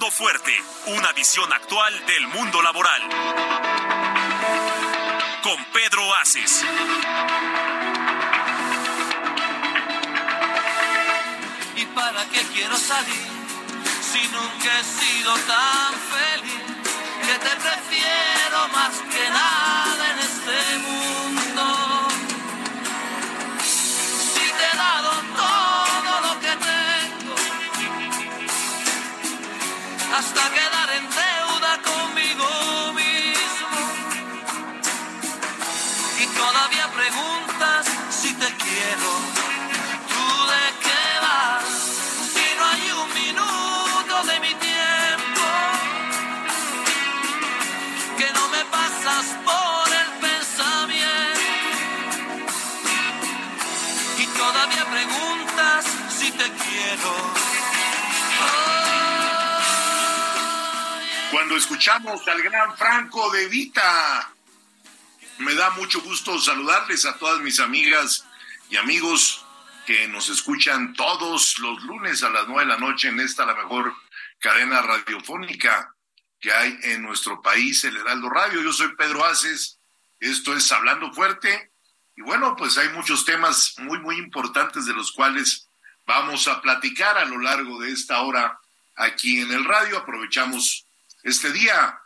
Fuerte, una visión actual del mundo laboral. Con Pedro Aces. ¿Y para qué quiero salir si nunca he sido tan feliz? Que te prefiero más que nada hasta quedar Escuchamos al gran Franco de Vita, me da mucho gusto saludarles a todas mis amigas y amigos que nos escuchan todos los lunes a las nueve de la noche en esta la mejor cadena radiofónica que hay en nuestro país, el Heraldo Radio. Yo soy Pedro Aces, esto es Hablando Fuerte y bueno, pues hay muchos temas muy, muy importantes de los cuales vamos a platicar a lo largo de esta hora aquí en el radio. Aprovechamos este día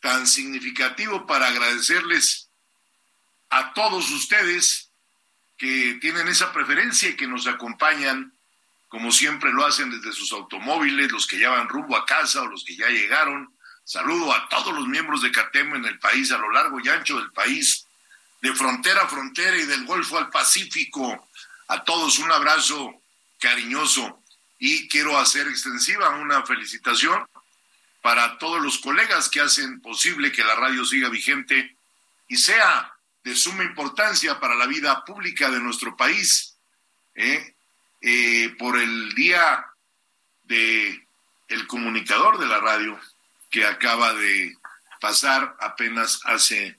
tan significativo para agradecerles a todos ustedes que tienen esa preferencia y que nos acompañan, como siempre lo hacen desde sus automóviles, los que ya van rumbo a casa o los que ya llegaron. Saludo a todos los miembros de CATEM en el país, a lo largo y ancho del país, de frontera a frontera y del Golfo al Pacífico. A todos un abrazo cariñoso y quiero hacer extensiva una felicitación para todos los colegas que hacen posible que la radio siga vigente y sea de suma importancia para la vida pública de nuestro país. ¿eh? Eh, por el día de el comunicador de la radio que acaba de pasar apenas hace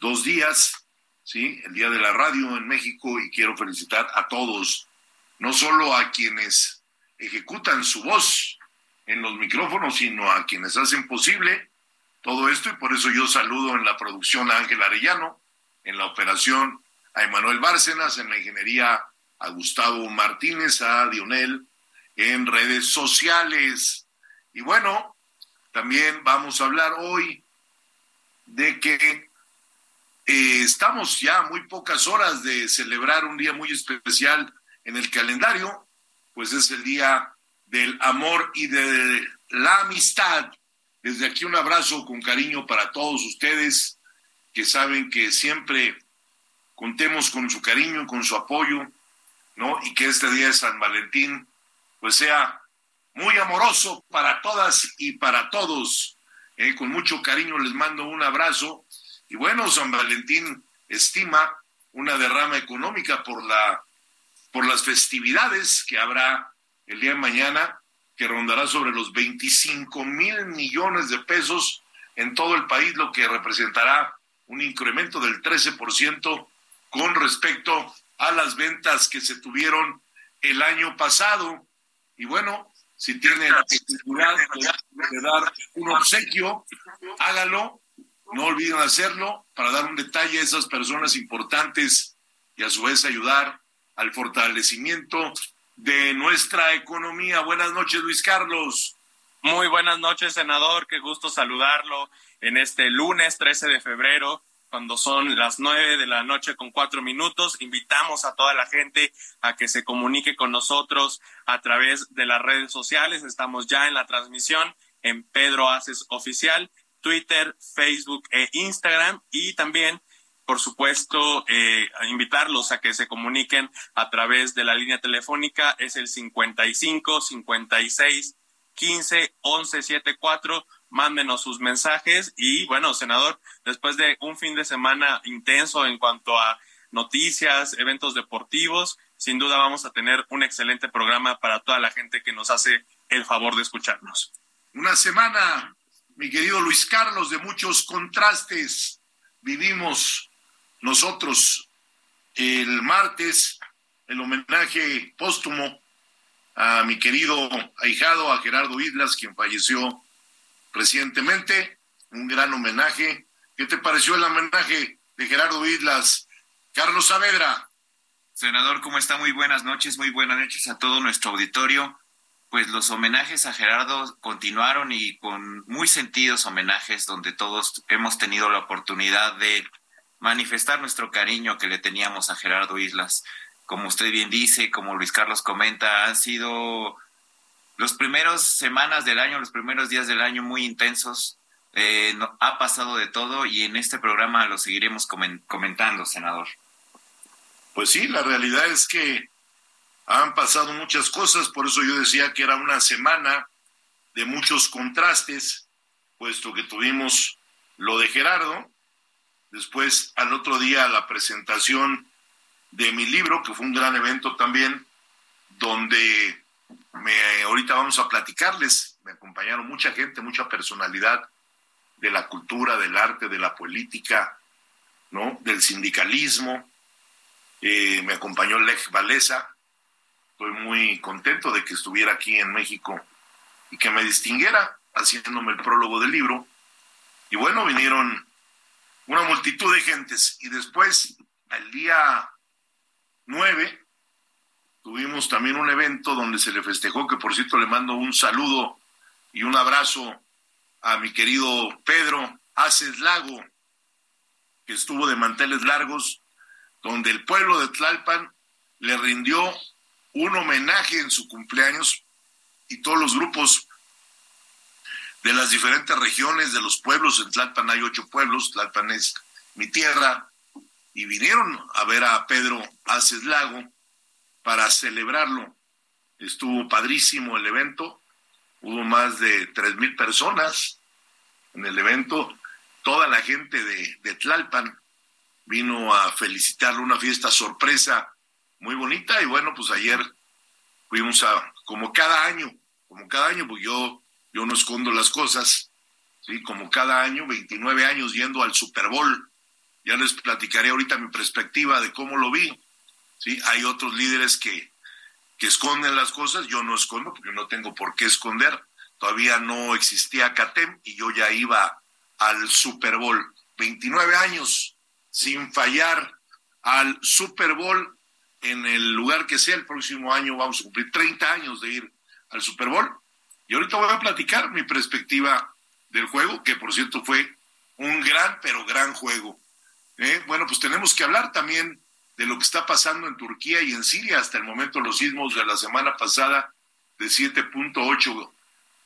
dos días, ¿sí? El día de la radio en México y quiero felicitar a todos, no solo a quienes ejecutan su voz en los micrófonos, sino a quienes hacen posible todo esto y por eso yo saludo en la producción a Ángel Arellano, en la operación a Emanuel Bárcenas, en la ingeniería a Gustavo Martínez, a Dionel, en redes sociales. Y bueno, también vamos a hablar hoy de que eh, estamos ya muy pocas horas de celebrar un día muy especial en el calendario, pues es el día del amor y de la amistad. Desde aquí un abrazo con cariño para todos ustedes que saben que siempre contemos con su cariño, con su apoyo, ¿no? Y que este día de San Valentín pues sea muy amoroso para todas y para todos. Eh, con mucho cariño les mando un abrazo. Y bueno, San Valentín estima una derrama económica por la por las festividades que habrá el día de mañana, que rondará sobre los 25 mil millones de pesos en todo el país, lo que representará un incremento del 13% con respecto a las ventas que se tuvieron el año pasado. Y bueno, si tiene la posibilidad de, dar un obsequio, hágalo. No olviden hacerlo para dar un detalle a esas personas importantes y a su vez ayudar al fortalecimiento de nuestra economía. Buenas noches, Luis Carlos. Muy buenas noches, senador. Qué gusto saludarlo en este lunes 13 de febrero, cuando son las nueve de la noche con cuatro minutos. Invitamos a toda la gente a que se comunique con nosotros a través de las redes sociales. Estamos ya en la transmisión en Pedro Aces Oficial, Twitter, Facebook e Instagram y también por supuesto, eh, invitarlos a que se comuniquen a través de la línea telefónica, es el 55 56 15 11 74. Mándenos sus mensajes y bueno, senador, después de un fin de semana intenso en cuanto a noticias, eventos deportivos, sin duda vamos a tener un excelente programa para toda la gente que nos hace el favor de escucharnos. Una semana, mi querido Luis Carlos, de muchos contrastes. Vivimos nosotros el martes el homenaje póstumo a mi querido ahijado, a Gerardo Islas, quien falleció recientemente. Un gran homenaje. ¿Qué te pareció el homenaje de Gerardo Islas? Carlos Saavedra. Senador, ¿cómo está? Muy buenas noches, muy buenas noches a todo nuestro auditorio. Pues los homenajes a Gerardo continuaron y con muy sentidos homenajes donde todos hemos tenido la oportunidad de manifestar nuestro cariño que le teníamos a Gerardo Islas. Como usted bien dice, como Luis Carlos comenta, han sido los primeros semanas del año, los primeros días del año muy intensos. Eh, ha pasado de todo y en este programa lo seguiremos comentando, senador. Pues sí, la realidad es que han pasado muchas cosas, por eso yo decía que era una semana de muchos contrastes, puesto que tuvimos lo de Gerardo, Después, al otro día, la presentación de mi libro, que fue un gran evento también, donde me, ahorita vamos a platicarles, me acompañaron mucha gente, mucha personalidad de la cultura, del arte, de la política, ¿no? del sindicalismo. Eh, me acompañó Lech Valesa. Estoy muy contento de que estuviera aquí en México y que me distinguiera haciéndome el prólogo del libro. Y bueno, vinieron una multitud de gentes. Y después, el día 9, tuvimos también un evento donde se le festejó, que por cierto le mando un saludo y un abrazo a mi querido Pedro Aces Lago, que estuvo de manteles largos, donde el pueblo de Tlalpan le rindió un homenaje en su cumpleaños y todos los grupos de las diferentes regiones, de los pueblos. En Tlalpan hay ocho pueblos, Tlalpan es mi tierra, y vinieron a ver a Pedro Aces Lago para celebrarlo. Estuvo padrísimo el evento, hubo más de tres mil personas en el evento, toda la gente de, de Tlalpan vino a felicitarlo, una fiesta sorpresa muy bonita, y bueno, pues ayer fuimos a, como cada año, como cada año, pues yo yo no escondo las cosas, ¿sí? como cada año, 29 años yendo al Super Bowl. Ya les platicaré ahorita mi perspectiva de cómo lo vi. ¿sí? Hay otros líderes que, que esconden las cosas, yo no escondo porque no tengo por qué esconder. Todavía no existía CATEM y yo ya iba al Super Bowl. 29 años sin fallar al Super Bowl en el lugar que sea. El próximo año vamos a cumplir 30 años de ir al Super Bowl y ahorita voy a platicar mi perspectiva del juego, que por cierto fue un gran, pero gran juego. ¿eh? Bueno, pues tenemos que hablar también de lo que está pasando en Turquía y en Siria. Hasta el momento los sismos de la semana pasada de 7.8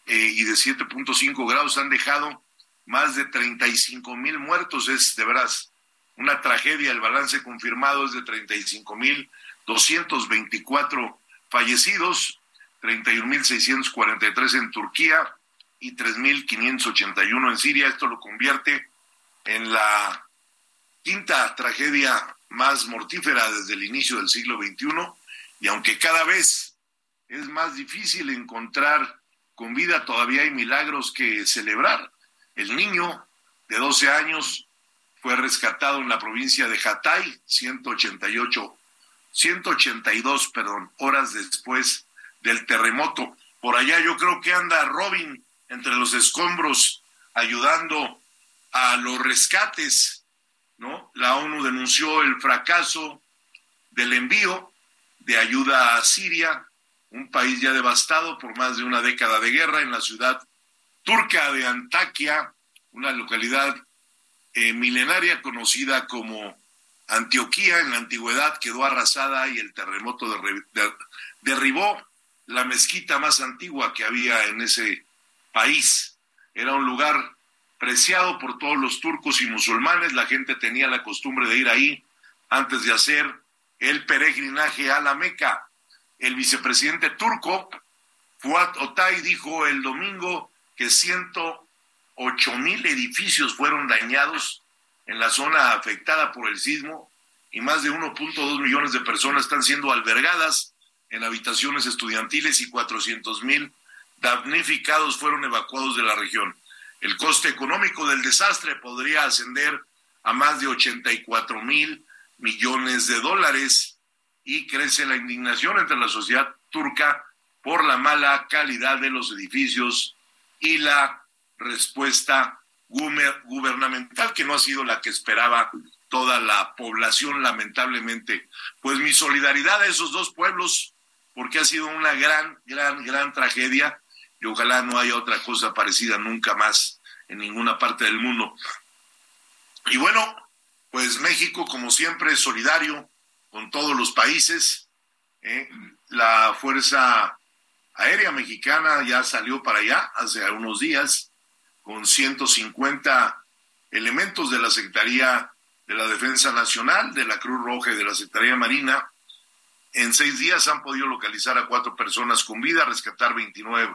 eh, y de 7.5 grados han dejado más de 35 mil muertos. Es de veras una tragedia. El balance confirmado es de 35 mil 224 fallecidos 31.643 en Turquía y 3.581 en Siria. Esto lo convierte en la quinta tragedia más mortífera desde el inicio del siglo XXI. Y aunque cada vez es más difícil encontrar con vida, todavía hay milagros que celebrar. El niño de 12 años fue rescatado en la provincia de Hatay, 188, 182, perdón, horas después del terremoto. Por allá yo creo que anda Robin entre los escombros ayudando a los rescates, ¿no? La ONU denunció el fracaso del envío de ayuda a Siria, un país ya devastado por más de una década de guerra en la ciudad turca de Antaquia, una localidad eh, milenaria conocida como Antioquía en la antigüedad quedó arrasada y el terremoto derribó la mezquita más antigua que había en ese país. Era un lugar preciado por todos los turcos y musulmanes. La gente tenía la costumbre de ir ahí antes de hacer el peregrinaje a la Meca. El vicepresidente turco, Fuat Otay, dijo el domingo que 108 mil edificios fueron dañados en la zona afectada por el sismo y más de 1.2 millones de personas están siendo albergadas en habitaciones estudiantiles y 400 mil damnificados fueron evacuados de la región. El coste económico del desastre podría ascender a más de 84 mil millones de dólares y crece la indignación entre la sociedad turca por la mala calidad de los edificios y la respuesta gubernamental que no ha sido la que esperaba toda la población, lamentablemente. Pues mi solidaridad a esos dos pueblos, porque ha sido una gran, gran, gran tragedia y ojalá no haya otra cosa parecida nunca más en ninguna parte del mundo. Y bueno, pues México, como siempre, es solidario con todos los países. ¿eh? La Fuerza Aérea Mexicana ya salió para allá hace unos días con 150 elementos de la Secretaría de la Defensa Nacional, de la Cruz Roja y de la Secretaría Marina. En seis días han podido localizar a cuatro personas con vida, rescatar 29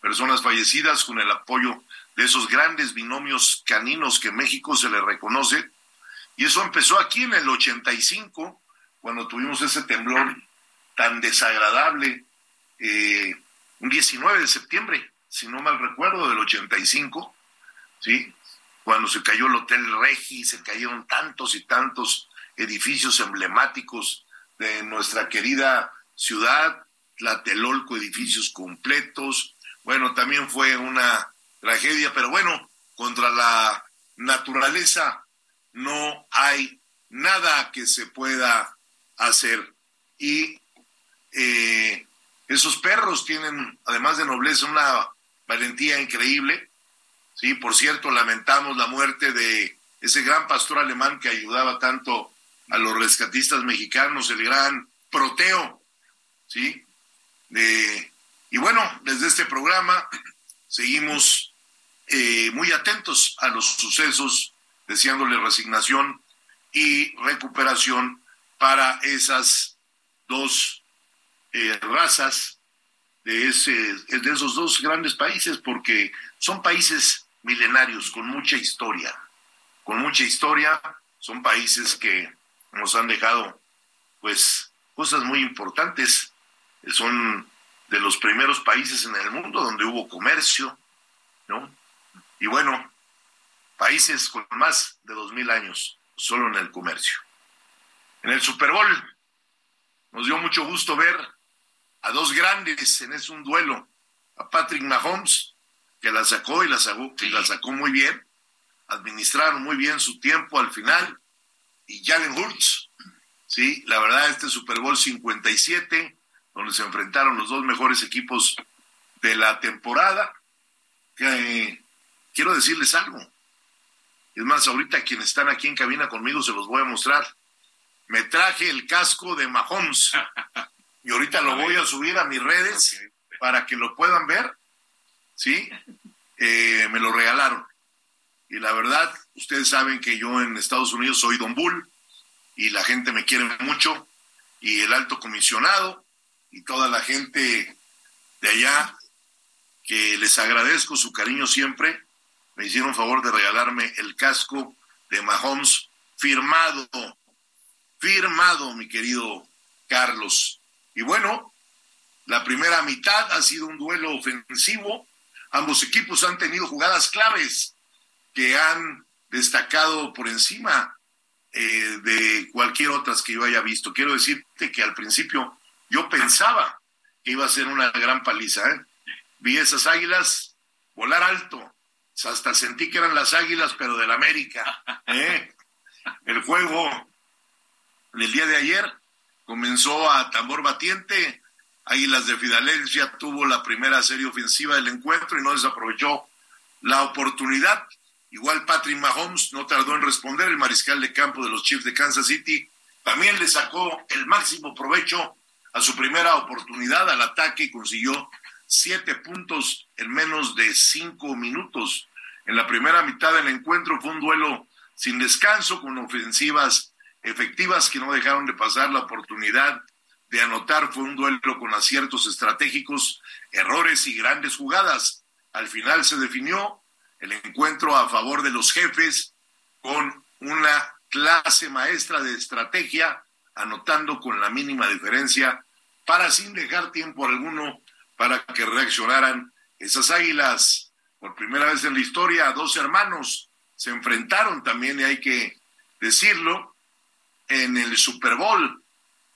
personas fallecidas con el apoyo de esos grandes binomios caninos que México se le reconoce. Y eso empezó aquí en el 85, cuando tuvimos ese temblor tan desagradable, eh, un 19 de septiembre, si no mal recuerdo, del 85, ¿sí? Cuando se cayó el Hotel Regi, se cayeron tantos y tantos edificios emblemáticos de nuestra querida ciudad, Tlatelolco, edificios completos. Bueno, también fue una tragedia, pero bueno, contra la naturaleza no hay nada que se pueda hacer. Y eh, esos perros tienen, además de nobleza, una valentía increíble. Sí, por cierto, lamentamos la muerte de ese gran pastor alemán que ayudaba tanto a los rescatistas mexicanos, el gran Proteo. Sí. y bueno, desde este programa seguimos eh, muy atentos a los sucesos, deseándole resignación y recuperación para esas dos eh, razas de, ese, de esos dos grandes países, porque son países milenarios con mucha historia, con mucha historia, son países que nos han dejado pues cosas muy importantes, son de los primeros países en el mundo donde hubo comercio, ¿no? Y bueno, países con más de dos mil años solo en el comercio. En el Super Bowl nos dio mucho gusto ver a dos grandes en ese un duelo, a Patrick Mahomes, que la sacó y la sacó, y la sacó muy bien, administraron muy bien su tiempo al final, y Jalen Hurts, sí, la verdad este Super Bowl 57, donde se enfrentaron los dos mejores equipos de la temporada, que quiero decirles algo. Es más, ahorita quienes están aquí en cabina conmigo se los voy a mostrar. Me traje el casco de Mahomes y ahorita lo voy a subir a mis redes para que lo puedan ver. ¿Sí? Eh, me lo regalaron. Y la verdad, ustedes saben que yo en Estados Unidos soy Don Bull y la gente me quiere mucho y el alto comisionado y toda la gente de allá que les agradezco su cariño siempre me hicieron favor de regalarme el casco de Mahomes firmado, firmado, mi querido Carlos. Y bueno, la primera mitad ha sido un duelo ofensivo. Ambos equipos han tenido jugadas claves que han destacado por encima eh, de cualquier otras que yo haya visto. Quiero decirte que al principio yo pensaba que iba a ser una gran paliza. ¿eh? Vi esas águilas volar alto, hasta sentí que eran las águilas, pero del América. ¿eh? El juego del día de ayer comenzó a tambor batiente. Águilas de Filadelfia tuvo la primera serie ofensiva del encuentro y no desaprovechó la oportunidad. Igual Patrick Mahomes no tardó en responder. El mariscal de campo de los Chiefs de Kansas City también le sacó el máximo provecho a su primera oportunidad al ataque y consiguió siete puntos en menos de cinco minutos. En la primera mitad del encuentro fue un duelo sin descanso, con ofensivas efectivas que no dejaron de pasar la oportunidad de anotar. Fue un duelo con aciertos estratégicos, errores y grandes jugadas. Al final se definió el encuentro a favor de los jefes con una clase maestra de estrategia, anotando con la mínima diferencia para sin dejar tiempo alguno para que reaccionaran esas águilas. Por primera vez en la historia, dos hermanos se enfrentaron también, y hay que decirlo, en el Super Bowl,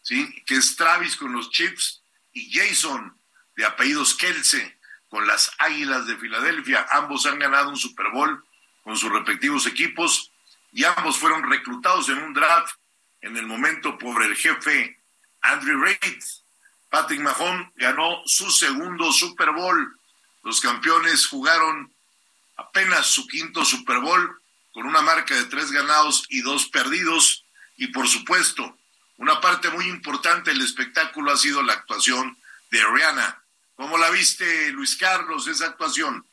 ¿sí? que es Travis con los Chips y Jason, de apellidos Kelsey, con las Águilas de Filadelfia. Ambos han ganado un Super Bowl con sus respectivos equipos y ambos fueron reclutados en un draft en el momento por el jefe Andrew Reid. Patrick Mahomes ganó su segundo Super Bowl. Los campeones jugaron apenas su quinto Super Bowl con una marca de tres ganados y dos perdidos. Y por supuesto, una parte muy importante del espectáculo ha sido la actuación de Rihanna. ¿Cómo la viste, Luis Carlos, esa actuación?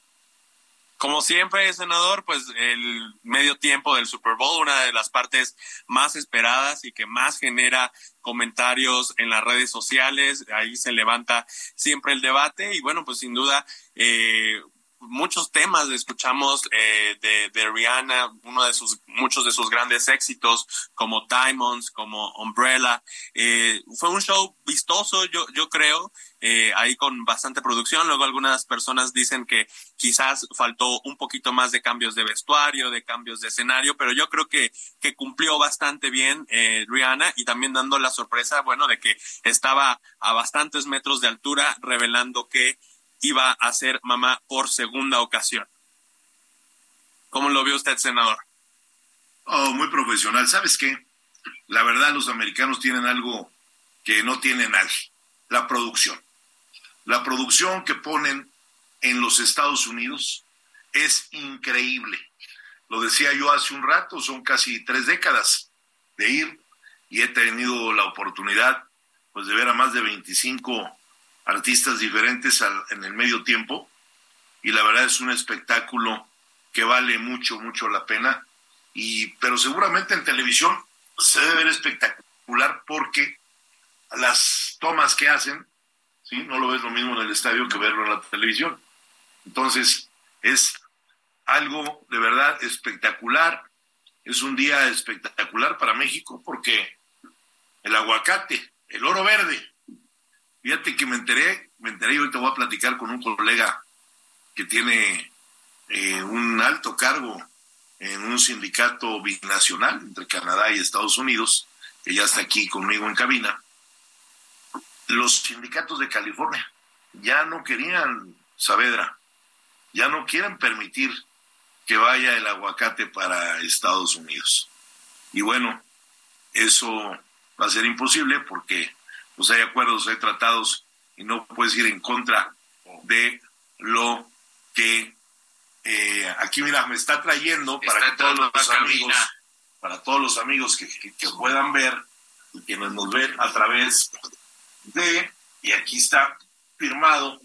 Como siempre, senador, pues el medio tiempo del Super Bowl, una de las partes más esperadas y que más genera comentarios en las redes sociales, ahí se levanta siempre el debate y bueno, pues sin duda eh, muchos temas escuchamos eh, de, Rihanna, uno de sus, muchos de sus grandes éxitos como Diamonds, como Umbrella. Eh, fue un show vistoso, yo, yo creo, eh, ahí con bastante producción. Luego algunas personas dicen que quizás faltó un poquito más de cambios de vestuario, de cambios de escenario, pero yo creo que, que cumplió bastante bien Rihanna y también dando la sorpresa, bueno, de que estaba a bastantes metros de altura, revelando que iba a ser mamá por segunda ocasión. ¿Cómo lo vio usted, senador? Oh, muy profesional. ¿Sabes qué? La verdad, los americanos tienen algo que no tiene nadie, la producción. La producción que ponen en los Estados Unidos es increíble. Lo decía yo hace un rato, son casi tres décadas de ir y he tenido la oportunidad pues de ver a más de 25 artistas diferentes en el medio tiempo y la verdad es un espectáculo que vale mucho, mucho la pena. Y, pero seguramente en televisión se debe ver espectacular porque las tomas que hacen, ¿sí? no lo ves lo mismo en el estadio que verlo en la televisión. Entonces, es algo de verdad espectacular. Es un día espectacular para México porque el aguacate, el oro verde, Fíjate que me enteré, me enteré y ahorita voy a platicar con un colega que tiene eh, un alto cargo en un sindicato binacional entre Canadá y Estados Unidos, que ya está aquí conmigo en cabina. Los sindicatos de California ya no querían Saavedra, ya no quieren permitir que vaya el aguacate para Estados Unidos. Y bueno, eso va a ser imposible porque pues hay acuerdos, hay tratados y no puedes ir en contra de lo que eh, aquí mira me está trayendo para que todos los amigos para todos los amigos que, puedan ver y que nos ven a través de y aquí está firmado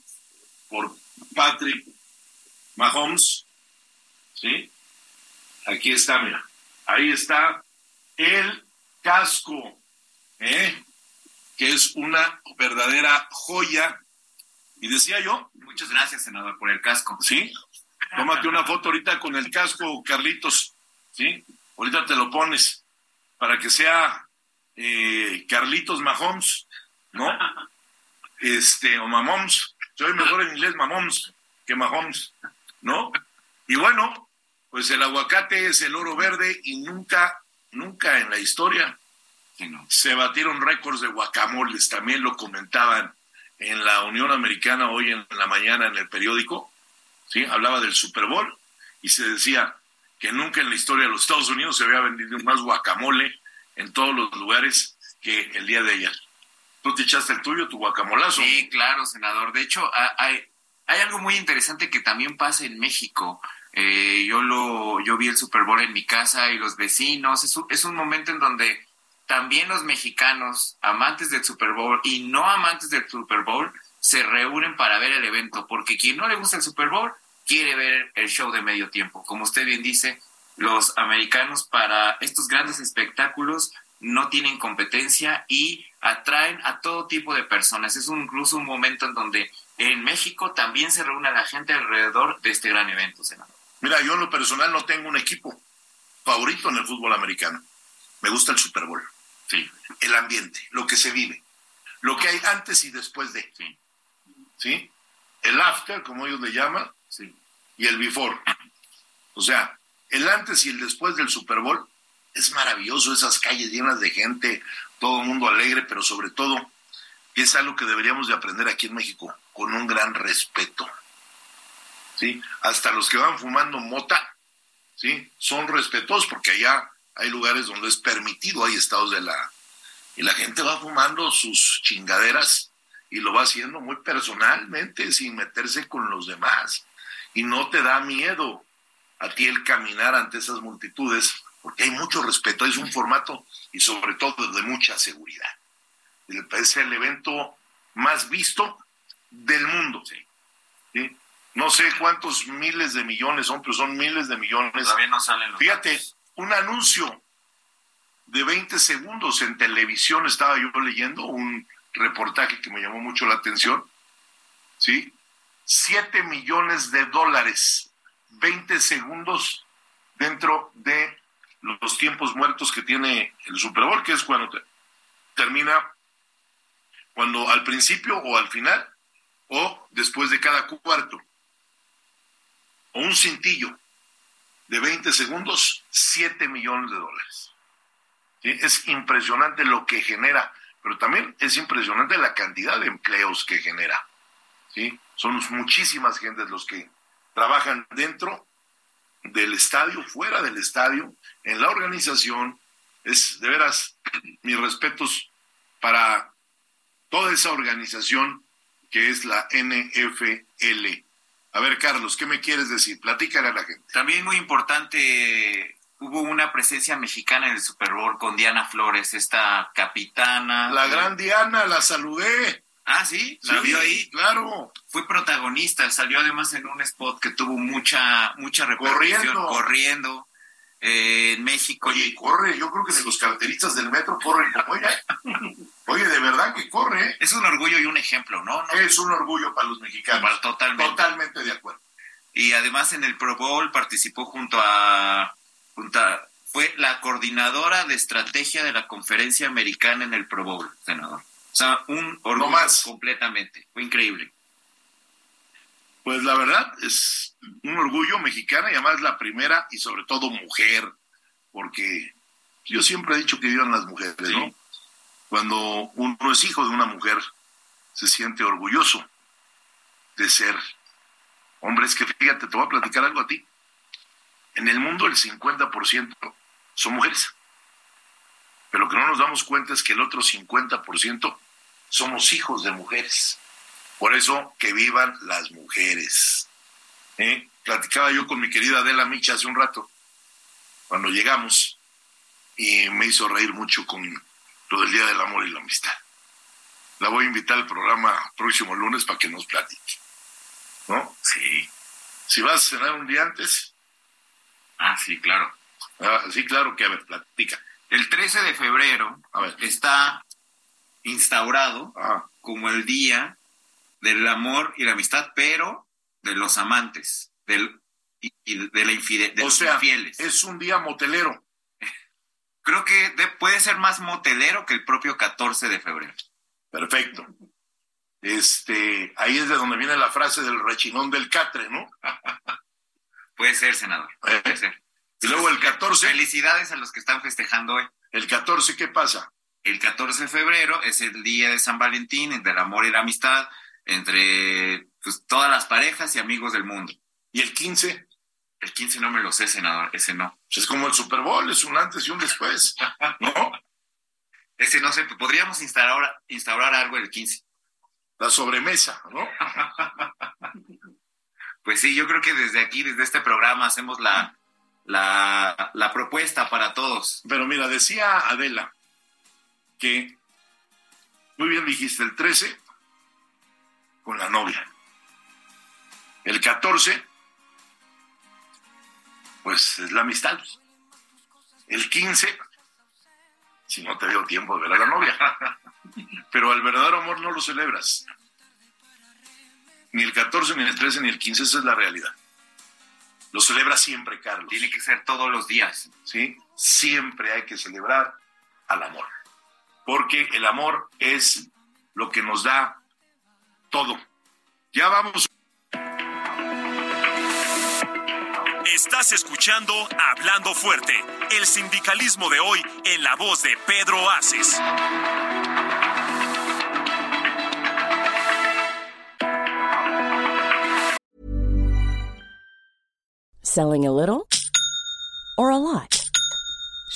por Patrick Mahomes sí aquí está mira ahí está el casco ¿eh? Que es una verdadera joya. Y decía yo. Muchas gracias, senador, por el casco. Sí. Tómate una foto ahorita con el casco, Carlitos. Sí. Ahorita te lo pones para que sea eh, Carlitos Mahomes, ¿no? Este, o Mahomes. Soy mejor en inglés Mahomes que Mahomes, ¿no? Y bueno, pues el aguacate es el oro verde y nunca, nunca en la historia se batieron récords de guacamoles, también lo comentaban en la Unión Americana hoy en la mañana en el periódico, ¿sí? Hablaba del Super Bowl y se decía que nunca en la historia de los Estados Unidos se había vendido más guacamole en todos los lugares que el día de ayer. ¿Tú te echaste el tuyo, tu guacamolazo? Sí, claro, senador. De hecho, hay, hay algo muy interesante que también pasa en México. Eh, yo lo, yo vi el Super Bowl en mi casa y los vecinos. Es es un momento en donde también los mexicanos, amantes del Super Bowl y no amantes del Super Bowl, se reúnen para ver el evento, porque quien no le gusta el Super Bowl quiere ver el show de medio tiempo. Como usted bien dice, los americanos para estos grandes espectáculos no tienen competencia y atraen a todo tipo de personas. Es un, incluso un momento en donde en México también se reúne la gente alrededor de este gran evento, senador. Mira, yo en lo personal no tengo un equipo favorito en el fútbol americano. Me gusta el Super Bowl. Sí. El ambiente, lo que se vive, lo que hay antes y después de. Sí. ¿Sí? El after, como ellos le llaman, Sí. y el before. O sea, el antes y el después del Super Bowl es maravilloso, esas calles llenas de gente, todo el mundo alegre, pero sobre todo, es algo que deberíamos de aprender aquí en México, con un gran respeto. ¿Sí? Hasta los que van fumando mota, ¿sí? Son respetuosos porque allá hay lugares donde es permitido, hay estados de la... Y la gente va fumando sus chingaderas y lo va haciendo muy personalmente, sin meterse con los demás. Y no te da miedo a ti el caminar ante esas multitudes, porque hay mucho respeto, es un formato y sobre todo de mucha seguridad. Es el evento más visto del mundo. ¿sí? No sé cuántos miles de millones son, pero son miles de millones. Todavía no salen los Fíjate, datos. Un anuncio de 20 segundos en televisión, estaba yo leyendo un reportaje que me llamó mucho la atención, ¿sí? 7 millones de dólares, 20 segundos dentro de los tiempos muertos que tiene el Super Bowl, que es cuando te- termina, cuando al principio o al final, o después de cada cuarto, o un cintillo de 20 segundos, 7 millones de dólares. Es impresionante lo que genera, pero también es impresionante la cantidad de empleos que genera. ¿sí? Son muchísimas gentes los que trabajan dentro del estadio, fuera del estadio, en la organización. Es de veras mis respetos para toda esa organización que es la NFL. A ver, Carlos, ¿qué me quieres decir? Platícale a la gente. También muy importante, hubo una presencia mexicana en el Super Bowl con Diana Flores, esta capitana. La gran Diana, la saludé. Ah, sí, la Sí, vio ahí. Claro. Fue protagonista, salió además en un spot que tuvo mucha, mucha repercusión, Corriendo. corriendo, eh, en México. Oye, corre, yo creo que de los carteristas del metro corren como ella. Oye, de verdad que corre. ¿eh? Es un orgullo y un ejemplo, ¿no? No, Es un orgullo para los mexicanos. Totalmente. Totalmente de acuerdo. Y además en el Pro Bowl participó junto a, junto a- fue la coordinadora de estrategia de la conferencia americana en el Pro Bowl, senador. O sea, un orgullo más. completamente. Fue increíble. Pues la verdad es un orgullo mexicana y además la primera y sobre todo mujer, porque yo siempre he dicho que vivan las mujeres, ¿no? Cuando uno es hijo de una mujer, se siente orgulloso de ser hombre. Es que fíjate, te voy a platicar algo a ti. En el mundo el 50% son mujeres. Pero lo que no nos damos cuenta es que el otro 50% somos hijos de mujeres. Por eso que vivan las mujeres. ¿Eh? Platicaba yo con mi querida Adela Micha hace un rato, cuando llegamos, y me hizo reír mucho con lo del Día del Amor y la Amistad. La voy a invitar al programa próximo lunes para que nos platique. ¿No? Sí. Si vas a cenar un día antes, Ah, sí, claro. ah, sí, claro que a ver, platica. El 13 de febrero A ver. está instaurado Ah, como el día del amor y la amistad, pero de los amantes, del y, y de la infide- de o los sea, infieles. es un día motelero. Creo que de- puede ser más motelero que el propio 14 de febrero. Perfecto. Este, ahí es de donde viene la frase del rechinón del catre, ¿no? Puede ser, senador. Eh. Puede ser. Y luego el 14, Felicidades a los que están festejando hoy. el 14, ¿qué pasa? El 14 de febrero es el día de San Valentín, del amor y la amistad entre pues, todas las parejas y amigos del mundo. Y el 15, El 15 no me lo sé, senador. Ese no. pues es como el Super Bowl, es un antes y un después, ¿no? Ese no sé. Podríamos instaurar, instaurar algo el 15. La sobremesa, ¿no? Pues sí, yo creo que desde aquí, desde este programa, hacemos la, la, la propuesta para todos. Pero mira, decía Adela que, muy bien dijiste, el 13 con la novia, el 14 pues es la amistad. El 15, si no te dio tiempo de ver a la novia, pero el verdadero amor no lo celebras. Ni el 14, ni el 13, ni el 15, esa es la realidad. Lo celebra siempre, Carlos. Tiene que ser todos los días. ¿Sí? Siempre hay que celebrar al amor. Porque el amor es lo que nos da todo. Ya vamos. Estás escuchando Hablando Fuerte, el sindicalismo de hoy en la voz de Pedro Aces. Selling a little or a lot?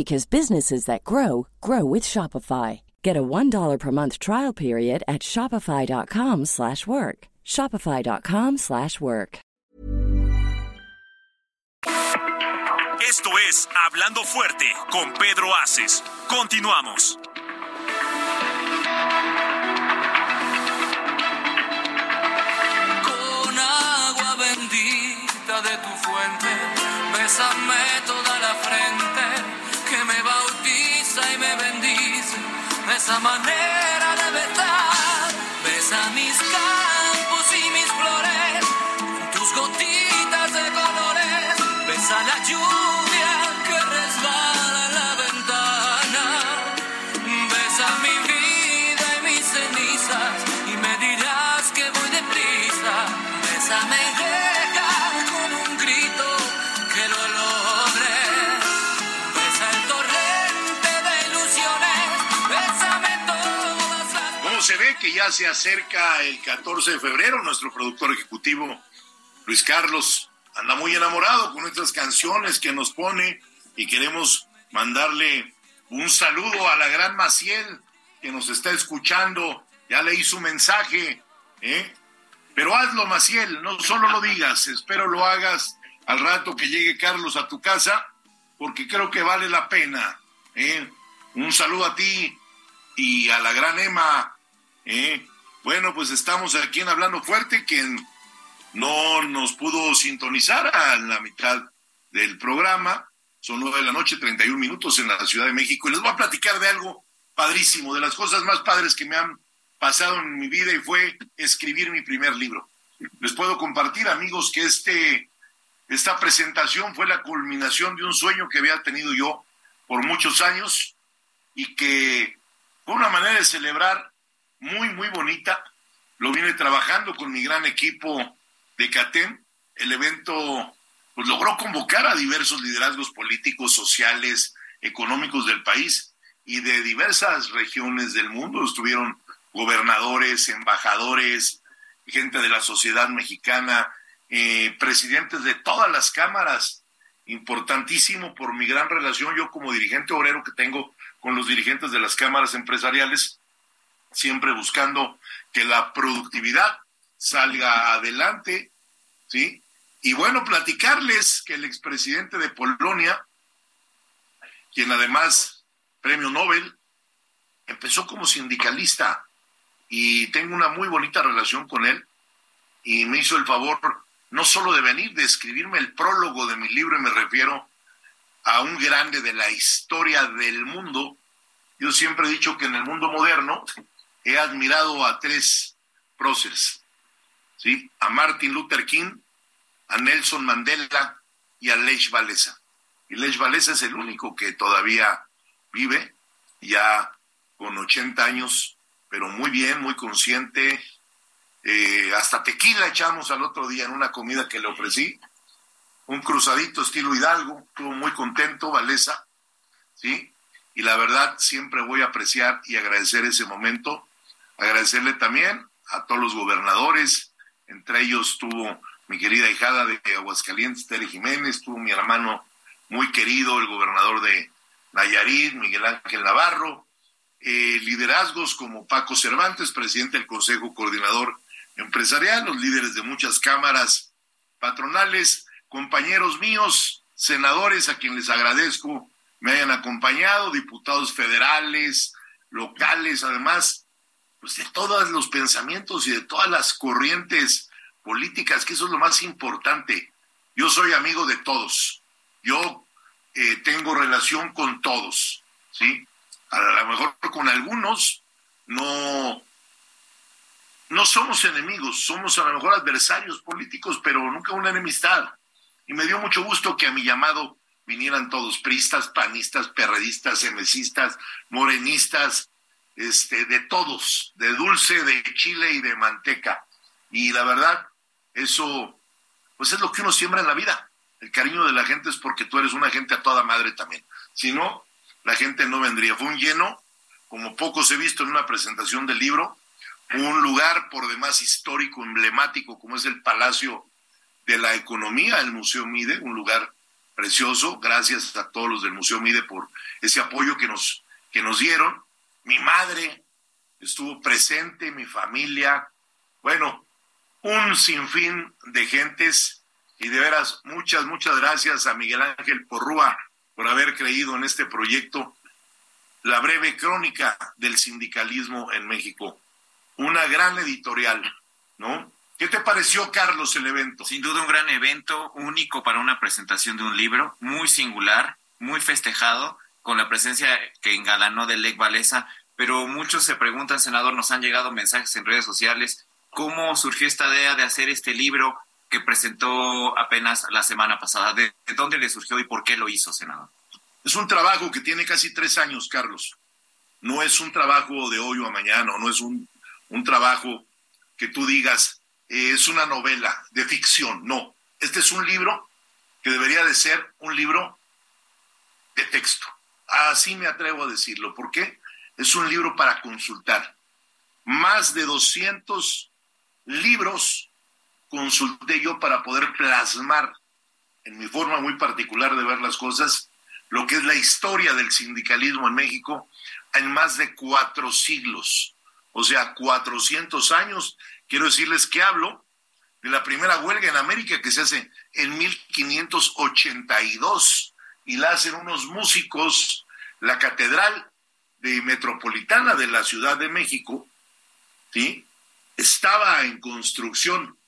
because businesses that grow grow with Shopify. Get a $1 per month trial period at shopify.com/work. shopify.com/work. Esto es Hablando Fuerte con Pedro Aces. Continuamos. Con agua bendita de tu fuente, bésame toda la frente, que me bautiza y me bendice, esa manera de verdad. Besa mis campos y mis flores, con tus gotitas de colores, besa la lluvia ¿Cómo se ve que ya se acerca el 14 de febrero? Nuestro productor ejecutivo, Luis Carlos, anda muy enamorado con nuestras canciones que nos pone y queremos mandarle un saludo a la gran Maciel que nos está escuchando. Ya leí su mensaje, ¿eh? Pero hazlo, Maciel, no solo lo digas, espero lo hagas al rato que llegue Carlos a tu casa, porque creo que vale la pena. ¿eh? Un saludo a ti y a la gran Emma. ¿Eh? Bueno, pues estamos aquí en Hablando Fuerte, quien no nos pudo sintonizar a la mitad del programa. Son nueve de la noche, 31 minutos en la Ciudad de México. Y les voy a platicar de algo padrísimo, de las cosas más padres que me han pasado en mi vida y fue escribir mi primer libro. Les puedo compartir, amigos, que este, esta presentación fue la culminación de un sueño que había tenido yo por muchos años y que fue una manera de celebrar muy, muy bonita. Lo vine trabajando con mi gran equipo de CATEM. El evento pues, logró convocar a diversos liderazgos políticos, sociales, económicos del país y de diversas regiones del mundo. Estuvieron gobernadores, embajadores, gente de la sociedad mexicana, eh, presidentes de todas las cámaras. Importantísimo por mi gran relación yo como dirigente obrero que tengo con los dirigentes de las cámaras empresariales, siempre buscando que la productividad salga adelante, ¿sí? Y bueno, platicarles que el expresidente de Polonia, quien además premio Nobel, empezó como sindicalista y tengo una muy bonita relación con él y me hizo el favor no solo de venir, de escribirme el prólogo de mi libro y me refiero a un grande de la historia del mundo. Yo siempre he dicho que en el mundo moderno he admirado a tres próceres, ¿sí? A Martin Luther King, a Nelson Mandela y a Lech Walesa. Y Lech Walesa es el único que todavía vive, ya con 80 años, pero muy bien, muy consciente. Eh, hasta tequila echamos al otro día en una comida que le ofrecí. Un cruzadito estilo Hidalgo, estuvo muy contento, Valesa, ¿sí? Y la verdad, siempre voy a apreciar y agradecer ese momento. Agradecerle también a todos los gobernadores, entre ellos tuvo mi querida hijada de Aguascalientes, Tere Jiménez, tuvo mi hermano muy querido, el gobernador de Nayarit, Miguel Ángel Navarro, eh, liderazgos como Paco Cervantes, presidente del Consejo Coordinador Empresarial, los líderes de muchas cámaras patronales, compañeros míos, senadores a quienes les agradezco me hayan acompañado, diputados federales, locales, además, pues de todos los pensamientos y de todas las corrientes políticas, que eso es lo más importante. Yo soy amigo de todos. Yo eh, tengo relación con todos, ¿sí? A lo mejor con algunos no, no somos enemigos, somos a lo mejor adversarios políticos, pero nunca una enemistad. Y me dio mucho gusto que a mi llamado vinieran todos, pristas, panistas, perredistas, emesistas, morenistas, este, de todos, de dulce, de chile y de manteca. Y la verdad, eso, pues es lo que uno siembra en la vida. El cariño de la gente es porque tú eres una gente a toda madre también. Si no, la gente no vendría. Fue un lleno, como pocos he visto en una presentación del libro, un lugar por demás histórico, emblemático, como es el Palacio de la Economía, el Museo Mide, un lugar precioso. Gracias a todos los del Museo Mide por ese apoyo que nos, que nos dieron. Mi madre estuvo presente, mi familia. Bueno, un sinfín de gentes y de veras muchas, muchas gracias a Miguel Ángel Porrúa por haber creído en este proyecto, la breve crónica del sindicalismo en México. Una gran editorial, ¿no? ¿Qué te pareció, Carlos, el evento? Sin duda un gran evento, único para una presentación de un libro, muy singular, muy festejado, con la presencia que engalanó de Lec Valesa, pero muchos se preguntan, senador, nos han llegado mensajes en redes sociales, ¿cómo surgió esta idea de hacer este libro que presentó apenas la semana pasada? ¿De, dónde le surgió y por qué lo hizo, senador? Es un trabajo que tiene casi tres años, Carlos. No es un trabajo de hoy o a mañana, no es un, un trabajo que tú digas, es una novela de ficción, no. Este es un libro que debería de ser un libro de texto. Así me atrevo a decirlo. ¿Por qué? Es un libro para consultar. Más de 200 libros consulté yo para poder plasmar en mi forma muy particular de ver las cosas lo que es la historia del sindicalismo en México en más de cuatro siglos, o sea, 400 años quiero decirles que hablo de la primera huelga en América que se hace en 1582 y la hacen unos músicos, la catedral de metropolitana de la Ciudad de México, ¿sí? Estaba en construcción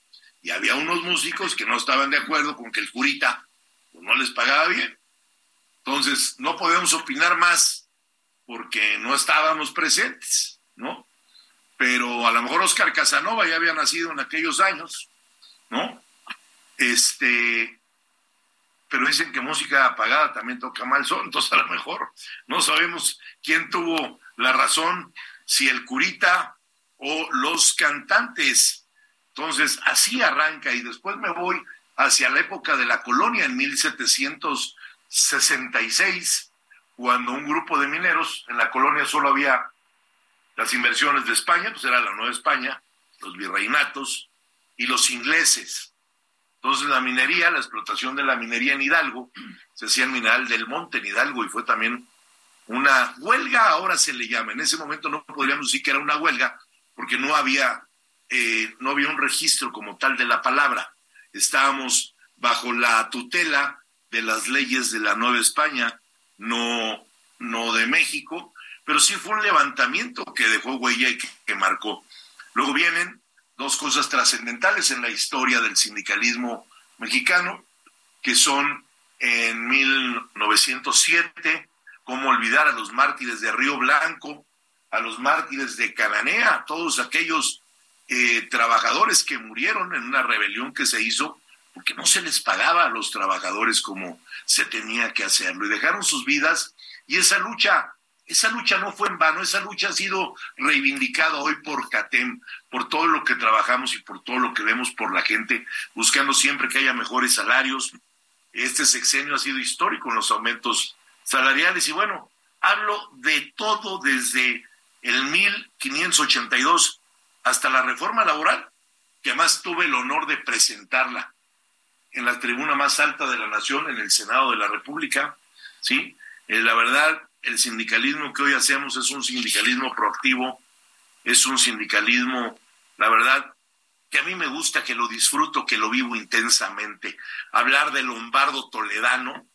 y había unos músicos que no estaban de acuerdo con que el curita pues, no les pagaba bien. Entonces, no podemos opinar más porque no estábamos presentes, ¿no? pero a lo mejor Oscar Casanova ya había nacido en aquellos años, ¿no? Este, pero dicen que música apagada también toca mal son, entonces a lo mejor no sabemos quién tuvo la razón, si el curita o los cantantes. Entonces, así arranca y después me voy hacia la época de la colonia en 1766, cuando un grupo de mineros, en la colonia solo había las inversiones de España, pues era la Nueva España, los virreinatos y los ingleses. Entonces la minería, la explotación de la minería en Hidalgo, se hacía en Mineral del Monte en Hidalgo y fue también una huelga, ahora se le llama. En ese momento no podríamos decir que era una huelga porque no había, eh, no había un registro como tal de la palabra. Estábamos bajo la tutela de las leyes de la Nueva España, no, no de México, pero sí fue un levantamiento que dejó huella y que, marcó. Luego vienen dos cosas trascendentales en la historia del sindicalismo mexicano, que son en 1907, cómo olvidar a los mártires de Río Blanco, a los mártires de Cananea, todos aquellos eh, trabajadores que murieron en una rebelión que se hizo porque no se les pagaba a los trabajadores como se tenía que hacerlo y dejaron sus vidas y esa lucha esa lucha no fue en vano, esa lucha ha sido reivindicada hoy por CATEM, por todo lo que trabajamos y por todo lo que vemos por la gente, buscando siempre que haya mejores salarios. Este sexenio ha sido histórico en los aumentos salariales y bueno, hablo de todo desde el 1582 hasta la reforma laboral, que además tuve el honor de presentarla en la tribuna más alta de la nación, en el Senado de la República, ¿sí? Eh, la verdad, el sindicalismo que hoy hacemos es un sindicalismo proactivo, es un sindicalismo, la verdad, que a mí me gusta, que lo disfruto, que lo vivo intensamente. Hablar de Lombardo Toledano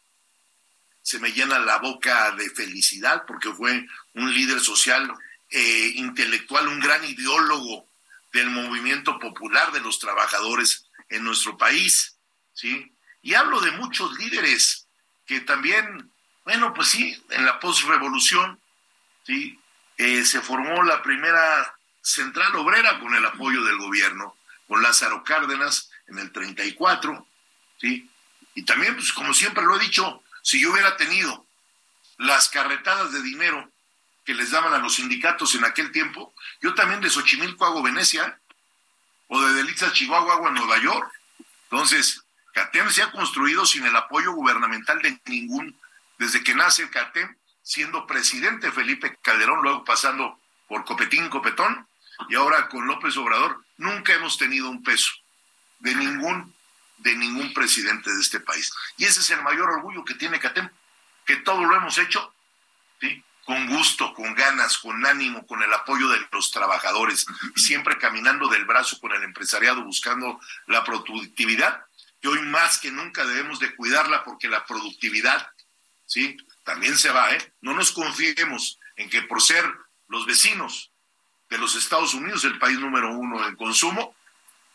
se me llena la boca de felicidad porque fue un líder social, eh, intelectual, un gran ideólogo del movimiento popular de los trabajadores en nuestro país, ¿sí? Y hablo de muchos líderes que también, bueno, pues sí, en la postrevolución, ¿sí? Eh, se formó la primera central obrera con el apoyo del gobierno, con Lázaro Cárdenas en el 34, ¿sí? Y también, pues como siempre lo he dicho, si yo hubiera tenido las carretadas de dinero que les daban a los sindicatos en aquel tiempo, yo también de Xochimilco hago Venecia, o de Delizas Chihuahua hago Nueva York. Entonces, CATEM se ha construido sin el apoyo gubernamental de ningún, desde que nace el CATEM, siendo presidente Felipe Calderón, luego pasando por Copetín Copetón, y ahora con López Obrador, nunca hemos tenido un peso de ningún, de ningún presidente de este país. Y ese es el mayor orgullo que tiene CATEM, que todo lo hemos hecho, ¿sí? con gusto, con ganas, con ánimo, con el apoyo de los trabajadores, siempre caminando del brazo con el empresariado, buscando la productividad, que hoy más que nunca debemos de cuidarla porque la productividad, ¿sí? También se va, ¿eh? No nos confiemos en que por ser los vecinos de los Estados Unidos, el país número uno en consumo,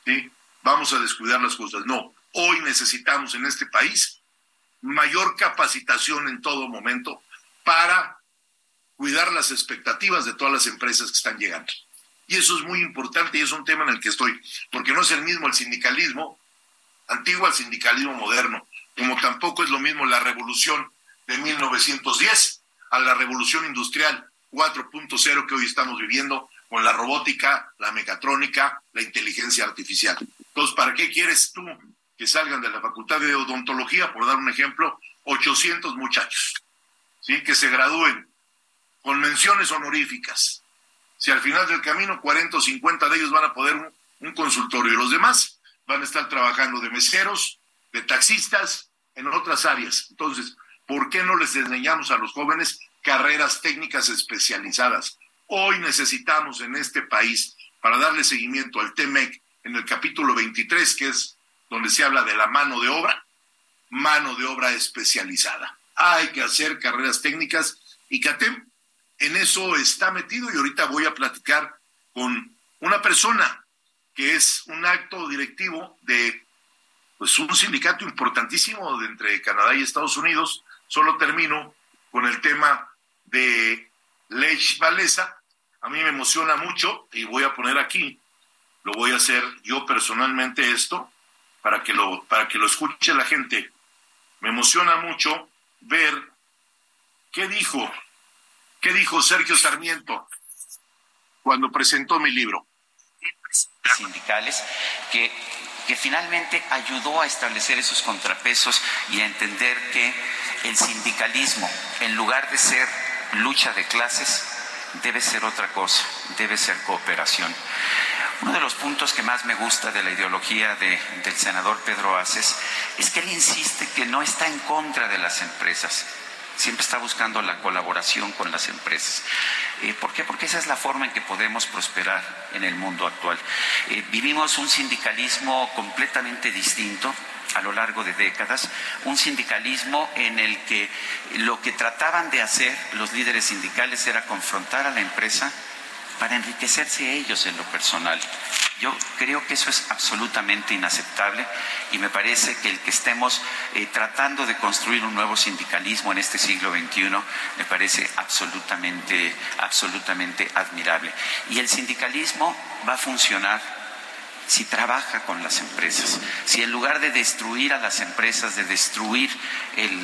¿sí? Vamos a descuidar las cosas. No, hoy necesitamos en este país mayor capacitación en todo momento para cuidar las expectativas de todas las empresas que están llegando. Y eso es muy importante y es un tema en el que estoy, porque no es el mismo el sindicalismo antiguo al sindicalismo moderno, como tampoco es lo mismo la revolución de 1910 a la revolución industrial 4.0 que hoy estamos viviendo con la robótica, la mecatrónica, la inteligencia artificial. Entonces, ¿para qué quieres tú que salgan de la facultad de odontología, por dar un ejemplo, 800 muchachos, ¿sí? que se gradúen con menciones honoríficas. Si al final del camino 40 o 50 de ellos van a poder un, consultorio y los demás van a estar trabajando de meseros, de taxistas, en otras áreas. Entonces, ¿por qué no les enseñamos a los jóvenes carreras técnicas especializadas? Hoy necesitamos en este país, para darle seguimiento al TEMEC en el capítulo 23, que es donde se habla de la mano de obra, mano de obra especializada. Hay que hacer carreras técnicas y CATEM en eso está metido y ahorita voy a platicar con una persona que es un acto directivo de pues un sindicato importantísimo de entre Canadá y Estados Unidos. Solo termino con el tema de Lech Valesa. A mí me emociona mucho y voy a poner aquí, lo voy a hacer yo personalmente esto para que lo para que lo escuche la gente. Me emociona mucho ver qué dijo ¿Qué dijo Sergio Sarmiento cuando presentó mi libro? Sindicales que, que finalmente ayudó a establecer esos contrapesos y a entender que el sindicalismo, en lugar de ser lucha de clases, debe ser otra cosa, debe ser cooperación. Uno de los puntos que más me gusta de la ideología de, del senador Pedro Aces es que él insiste que no está en contra de las empresas, siempre está buscando la colaboración con las empresas. Eh, ¿Por qué? Porque esa es la forma en que podemos prosperar en el mundo actual. Eh, vivimos un sindicalismo completamente distinto a lo largo de décadas, un sindicalismo en el que lo que trataban de hacer los líderes sindicales era confrontar a la empresa para enriquecerse ellos en lo personal. Yo creo que eso es absolutamente inaceptable y me parece que el que estemos eh, tratando de construir un nuevo sindicalismo en este siglo XXI me parece absolutamente, absolutamente admirable. Y el sindicalismo va a funcionar si trabaja con las empresas, si en lugar de destruir a las empresas, de destruir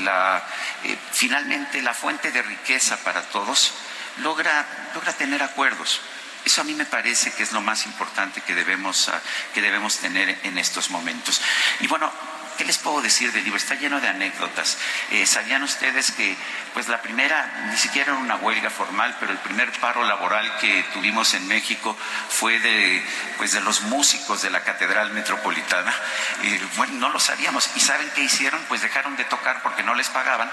la, eh, finalmente la fuente de riqueza para todos, logra, logra tener acuerdos eso a mí me parece que es lo más importante que debemos, ah, que debemos tener en estos momentos. Y bueno, ¿qué les puedo decir del libro? Está lleno de anécdotas. Eh, ¿Sabían ustedes que, pues la primera, ni siquiera era una huelga formal, pero el primer paro laboral que tuvimos en México fue de, pues de los músicos de la Catedral Metropolitana? bueno, no lo sabíamos. ¿Y saben qué hicieron? Pues dejaron de tocar porque no les pagaban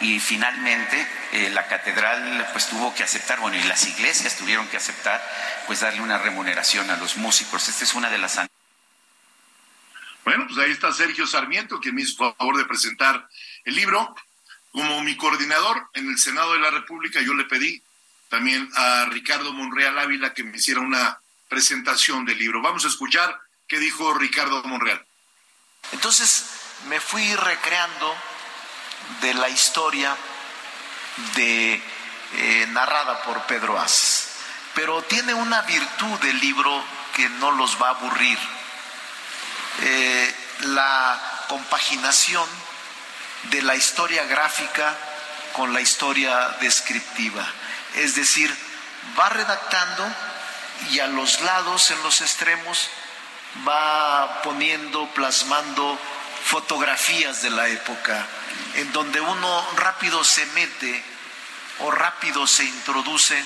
y finalmente eh, la catedral pues tuvo que aceptar, bueno, y las iglesias tuvieron que aceptar pues darle una remuneración a los músicos. Esta es una de las bueno, pues ahí está Sergio Sarmiento, quien me hizo favor de presentar el libro. Como mi coordinador en el Senado de la República, yo le pedí también a Ricardo Monreal Ávila que me hiciera una presentación del libro. Vamos a escuchar qué dijo Ricardo Monreal. Entonces me fui recreando de la historia de eh, narrada por Pedro Aces, pero tiene una virtud del libro que no los va a aburrir eh, la compaginación de la historia gráfica con la historia descriptiva. Es decir, va redactando y a los lados, en los extremos, va poniendo, plasmando fotografías de la época, en donde uno rápido se mete o rápido se introduce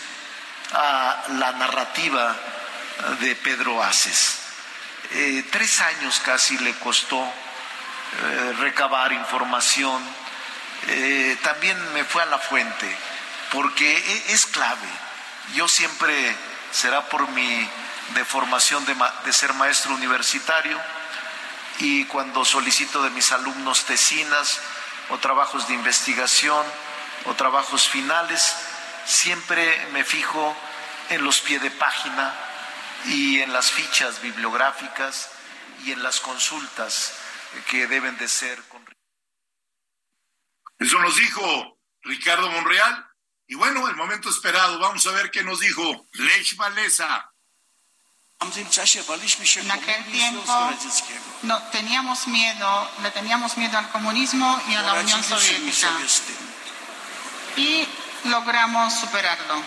a la narrativa de Pedro Aces. Eh, tres años casi le costó eh, recabar información. Eh, también me fue a la fuente, porque e, es clave. Yo siempre, será por mi deformación de, ser maestro universitario, y cuando solicito de mis alumnos tesinas o trabajos de investigación o trabajos finales, siempre me fijo en los pies de página, y en las fichas bibliográficas y en las consultas que deben de ser con... Eso nos dijo Ricardo Monreal. Y bueno, el momento esperado, vamos a ver qué nos dijo Lech Valesa. En aquel tiempo no, teníamos miedo, le teníamos miedo al comunismo y a la Unión Soviética. Y logramos superarlo.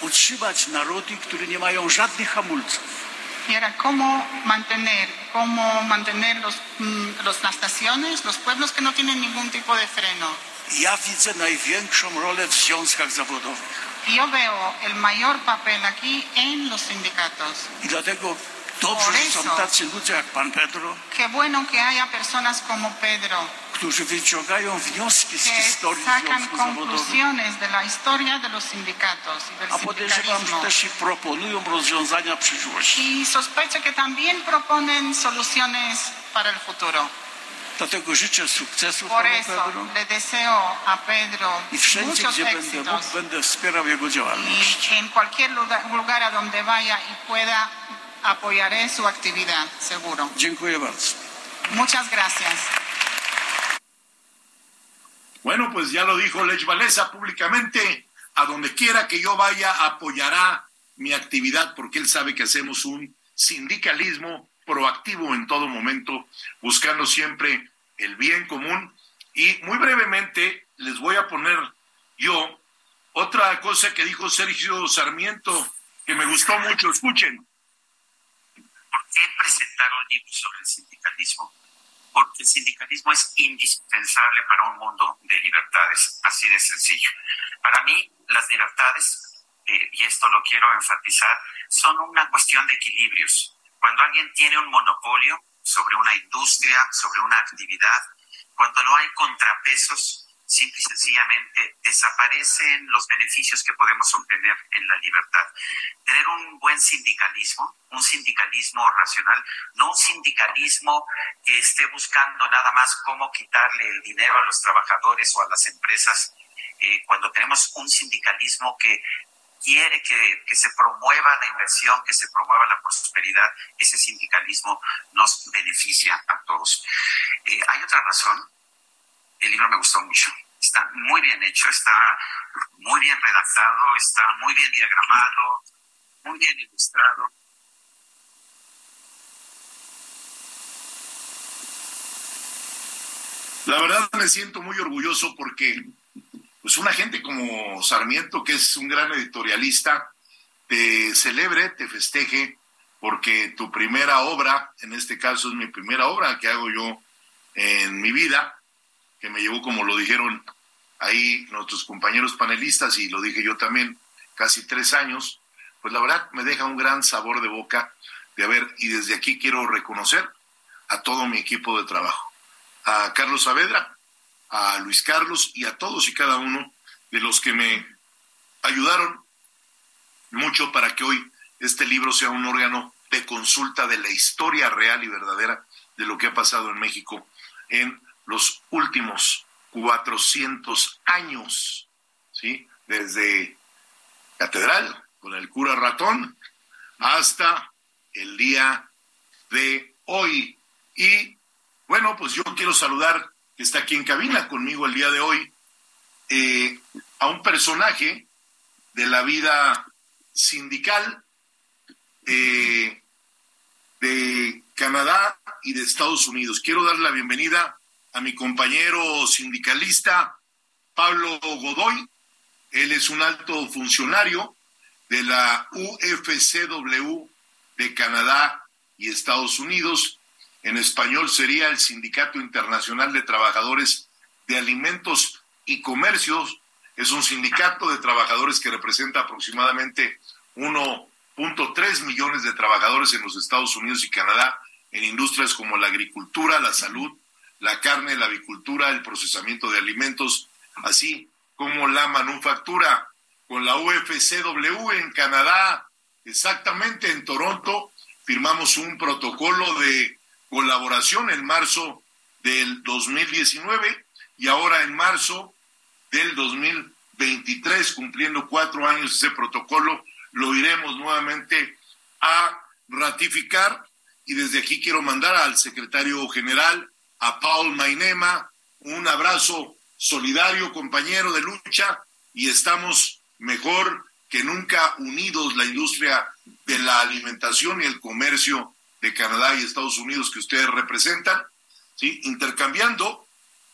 Utrzymać narody, które nie mają żadnych hamulców. Y era cómo mantener, cómo mantener los, mm, los, las naciones, los pueblos que no tienen ningún tipo de freno. Ja widzę największą rolę w związkach zawodowych. Yo veo el mayor papel aquí en los sindicatos. I dlatego dobrze, że są tacy ludzie jak pan Pedro. Qué bueno que haya personas como Pedro którzy wyciągają wnioski z historii de la historia de los sindicatos y del A podejrzewam, że też i proponują rozwiązania przyszłości. Y sospecho que también proponen soluciones para el futuro. Dlatego życzę sukcesu Por eso le deseo a Pedro I wszędzie, gdzie będę mógł, będę wspierał jego działalność. Y en cualquier lugar, lugar a donde vaya y pueda apoyaré su actividad, seguro. Dziękuję bardzo. Muchas gracias. Bueno, pues ya lo dijo Lech Valesa públicamente, a donde quiera que yo vaya apoyará mi actividad porque él sabe que hacemos un sindicalismo proactivo en todo momento, buscando siempre el bien común. Y muy brevemente les voy a poner yo otra cosa que dijo Sergio Sarmiento que me gustó mucho. Escuchen. ¿Por qué presentaron libros sobre el sindicalismo? Porque el sindicalismo es indispensable para un mundo de libertades, así de sencillo. Para mí, las libertades, eh, y esto lo quiero enfatizar, son una cuestión de equilibrios. Cuando alguien tiene un monopolio sobre una industria, sobre una actividad, cuando no hay contrapesos simple y sencillamente desaparecen los beneficios que podemos obtener en la libertad. Tener un buen sindicalismo, un sindicalismo racional, no un sindicalismo que esté buscando nada más cómo quitarle el dinero a los trabajadores o a las empresas, eh, cuando tenemos un sindicalismo que quiere que, se promueva la inversión, que se promueva la prosperidad, ese sindicalismo nos beneficia a todos. Eh, hay otra razón el libro me gustó mucho. Está muy bien hecho, está muy bien redactado, está muy bien diagramado, muy bien ilustrado. La verdad me siento muy orgulloso porque pues una gente como Sarmiento, que es un gran editorialista, te celebre, te festeje, porque tu primera obra, en este caso es mi primera obra que hago yo en mi vida, que me llevó, como lo dijeron ahí nuestros compañeros panelistas, y lo dije yo también, casi tres años, pues la verdad me deja un gran sabor de boca de haber, y desde aquí quiero reconocer a todo mi equipo de trabajo, a Carlos Saavedra, a Luis Carlos y a todos y cada uno de los que me ayudaron mucho para que hoy este libro sea un órgano de consulta de la historia real y verdadera de lo que ha pasado en México en los últimos 400 años, ¿sí? Desde Catedral, con el cura ratón, hasta el día de hoy. Y bueno, pues yo quiero saludar, que está aquí en cabina conmigo el día de hoy, eh, a un personaje de la vida sindical eh, de Canadá y de Estados Unidos. Quiero dar la bienvenida a mi compañero sindicalista Pablo Godoy. Él es un alto funcionario de la UFCW de Canadá y Estados Unidos. En español sería el Sindicato Internacional de Trabajadores de Alimentos y Comercios. Es un sindicato de trabajadores que representa aproximadamente 1.3 millones de trabajadores en los Estados Unidos y Canadá en industrias como la agricultura, la salud, la carne, la avicultura, el procesamiento de alimentos, así como la manufactura. Con la UFCW en Canadá, exactamente en Toronto, firmamos un protocolo de colaboración en marzo del 2019 y ahora en marzo del 2023, cumpliendo cuatro años ese protocolo, lo iremos nuevamente a ratificar y desde aquí quiero mandar al secretario general, a Paul Mainema, un abrazo solidario, compañero de lucha, y estamos mejor que nunca unidos la industria de la alimentación y el comercio de Canadá y Estados Unidos que ustedes representan, ¿sí? intercambiando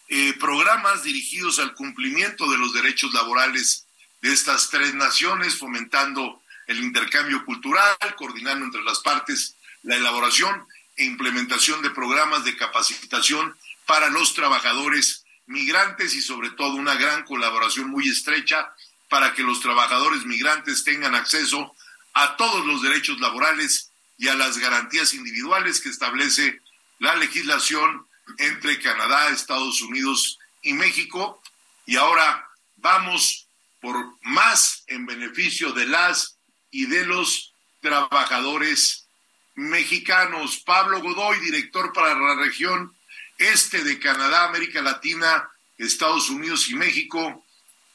eh, programas dirigidos al cumplimiento de los derechos laborales de estas tres naciones, fomentando el intercambio cultural, coordinando entre las partes la elaboración e implementación de programas de capacitación para los trabajadores migrantes y sobre todo una gran colaboración muy estrecha para que los trabajadores migrantes tengan acceso a todos los derechos laborales y a las garantías individuales que establece la legislación entre Canadá, Estados Unidos y México. Y ahora vamos por más en beneficio de las y de los trabajadores mexicanos. Pablo Godoy, director para la región este de Canadá, América Latina, Estados Unidos y México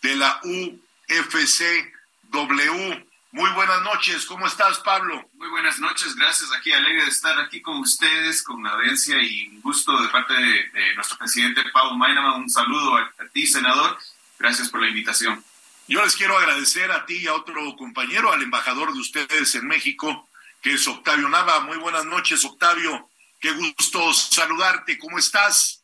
de la UFCW. Muy buenas noches, ¿cómo estás, Pablo? Muy buenas noches, gracias. Aquí alegre de estar aquí con ustedes, con audiencia y un gusto de parte de, nuestro presidente Pablo Mainama. Un saludo a, a ti, senador. Gracias por la invitación. Yo les quiero agradecer a ti y a otro compañero, al embajador de ustedes en México, que es Octavio Nava. Muy buenas noches, Octavio. Qué gusto saludarte. ¿Cómo estás?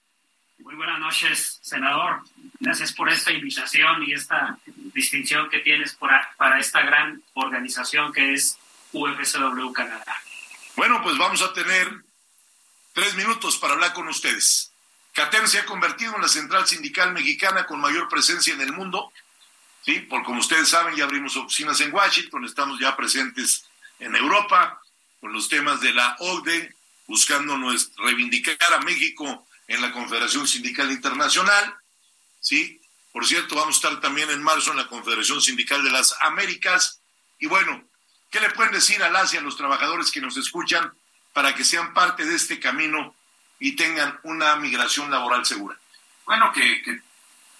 Muy buenas noches, senador. Gracias por esta invitación y esta distinción que tienes para esta gran organización que es UFCW Canadá. Bueno, pues vamos a tener tres minutos para hablar con ustedes. CATEM se ha convertido en la central sindical mexicana con mayor presencia en el mundo. Sí, por como ustedes saben, ya abrimos oficinas en Washington, estamos ya presentes en Europa, con los temas de la OCDE, buscando reivindicar a México en la Confederación Sindical Internacional. ¿sí? Por cierto, vamos a estar también en marzo en la Confederación Sindical de las Américas. Y bueno, ¿qué le pueden decir a las y a los trabajadores que nos escuchan para que sean parte de este camino y tengan una migración laboral segura? Bueno, que, que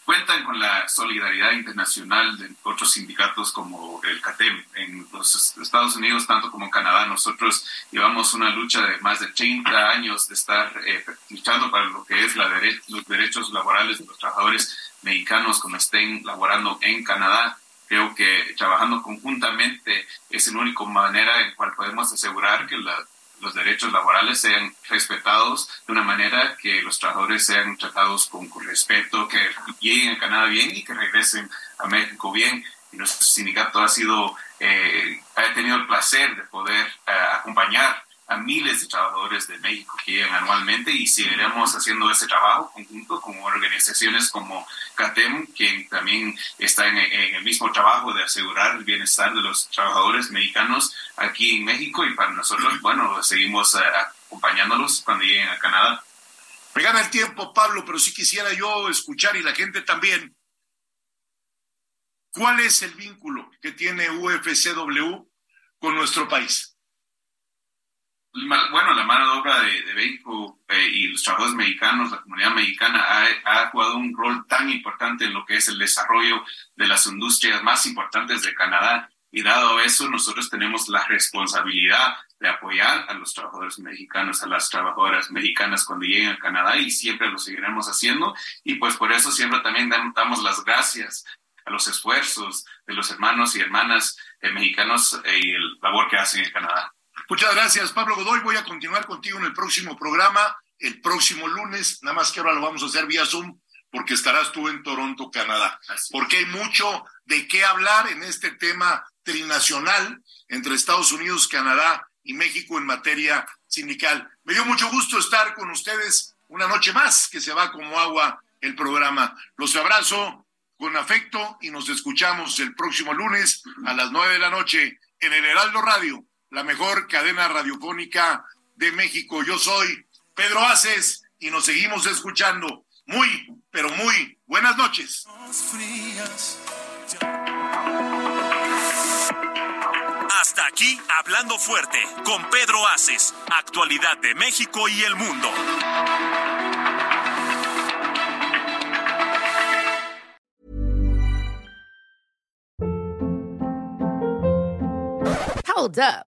cuentan con la solidaridad internacional de otros sindicatos como el CATEM en los Estados Unidos, tanto como en Canadá. Nosotros llevamos una lucha de más de 30 años de estar eh, luchando para lo que es la los derechos laborales de los trabajadores mexicanos cuando estén laborando en Canadá. Creo que trabajando conjuntamente es la única manera en cual podemos asegurar que la, los derechos laborales sean respetados de una manera que los trabajadores sean tratados con, respeto, que lleguen a Canadá bien y que regresen a México bien. Y nuestro sindicato ha sido, eh, ha tenido el placer de poder eh, acompañar a miles de trabajadores de México que llegan anualmente y seguiremos haciendo ese trabajo conjunto con organizaciones como CATEM, que también está en, el mismo trabajo de asegurar el bienestar de los trabajadores mexicanos aquí en México y para nosotros, bueno, seguimos eh, acompañándolos cuando lleguen a Canadá. Me gana el tiempo, Pablo, pero sí quisiera yo escuchar y la gente también. ¿Cuál es el vínculo que tiene UFCW con nuestro país? Bueno, la mano de obra de, México eh, y los trabajadores mexicanos, la comunidad mexicana ha, jugado un rol tan importante en lo que es el desarrollo de las industrias más importantes de Canadá. Y dado eso, nosotros tenemos la responsabilidad de apoyar a los trabajadores mexicanos, a las trabajadoras mexicanas cuando lleguen a Canadá y siempre lo seguiremos haciendo. Y pues por eso siempre también damos las gracias a los esfuerzos de los hermanos y hermanas eh, mexicanos eh, y el labor que hacen en Canadá. Muchas gracias, Pablo Godoy. Voy a continuar contigo en el próximo programa, el próximo lunes, nada más que ahora lo vamos a hacer vía Zoom, porque estarás tú en Toronto, Canadá. Porque hay mucho de qué hablar en este tema trinacional entre Estados Unidos, Canadá y México en materia sindical. Me dio mucho gusto estar con ustedes una noche más, que se va como agua el programa. Los abrazo con afecto y nos escuchamos el próximo lunes a las nueve de la noche en el Heraldo Radio la mejor cadena radiofónica de México. Yo soy Pedro Aces y nos seguimos escuchando. Muy, pero muy buenas noches. Hasta aquí, hablando fuerte, con Pedro Aces, actualidad de México y el mundo. Hold up.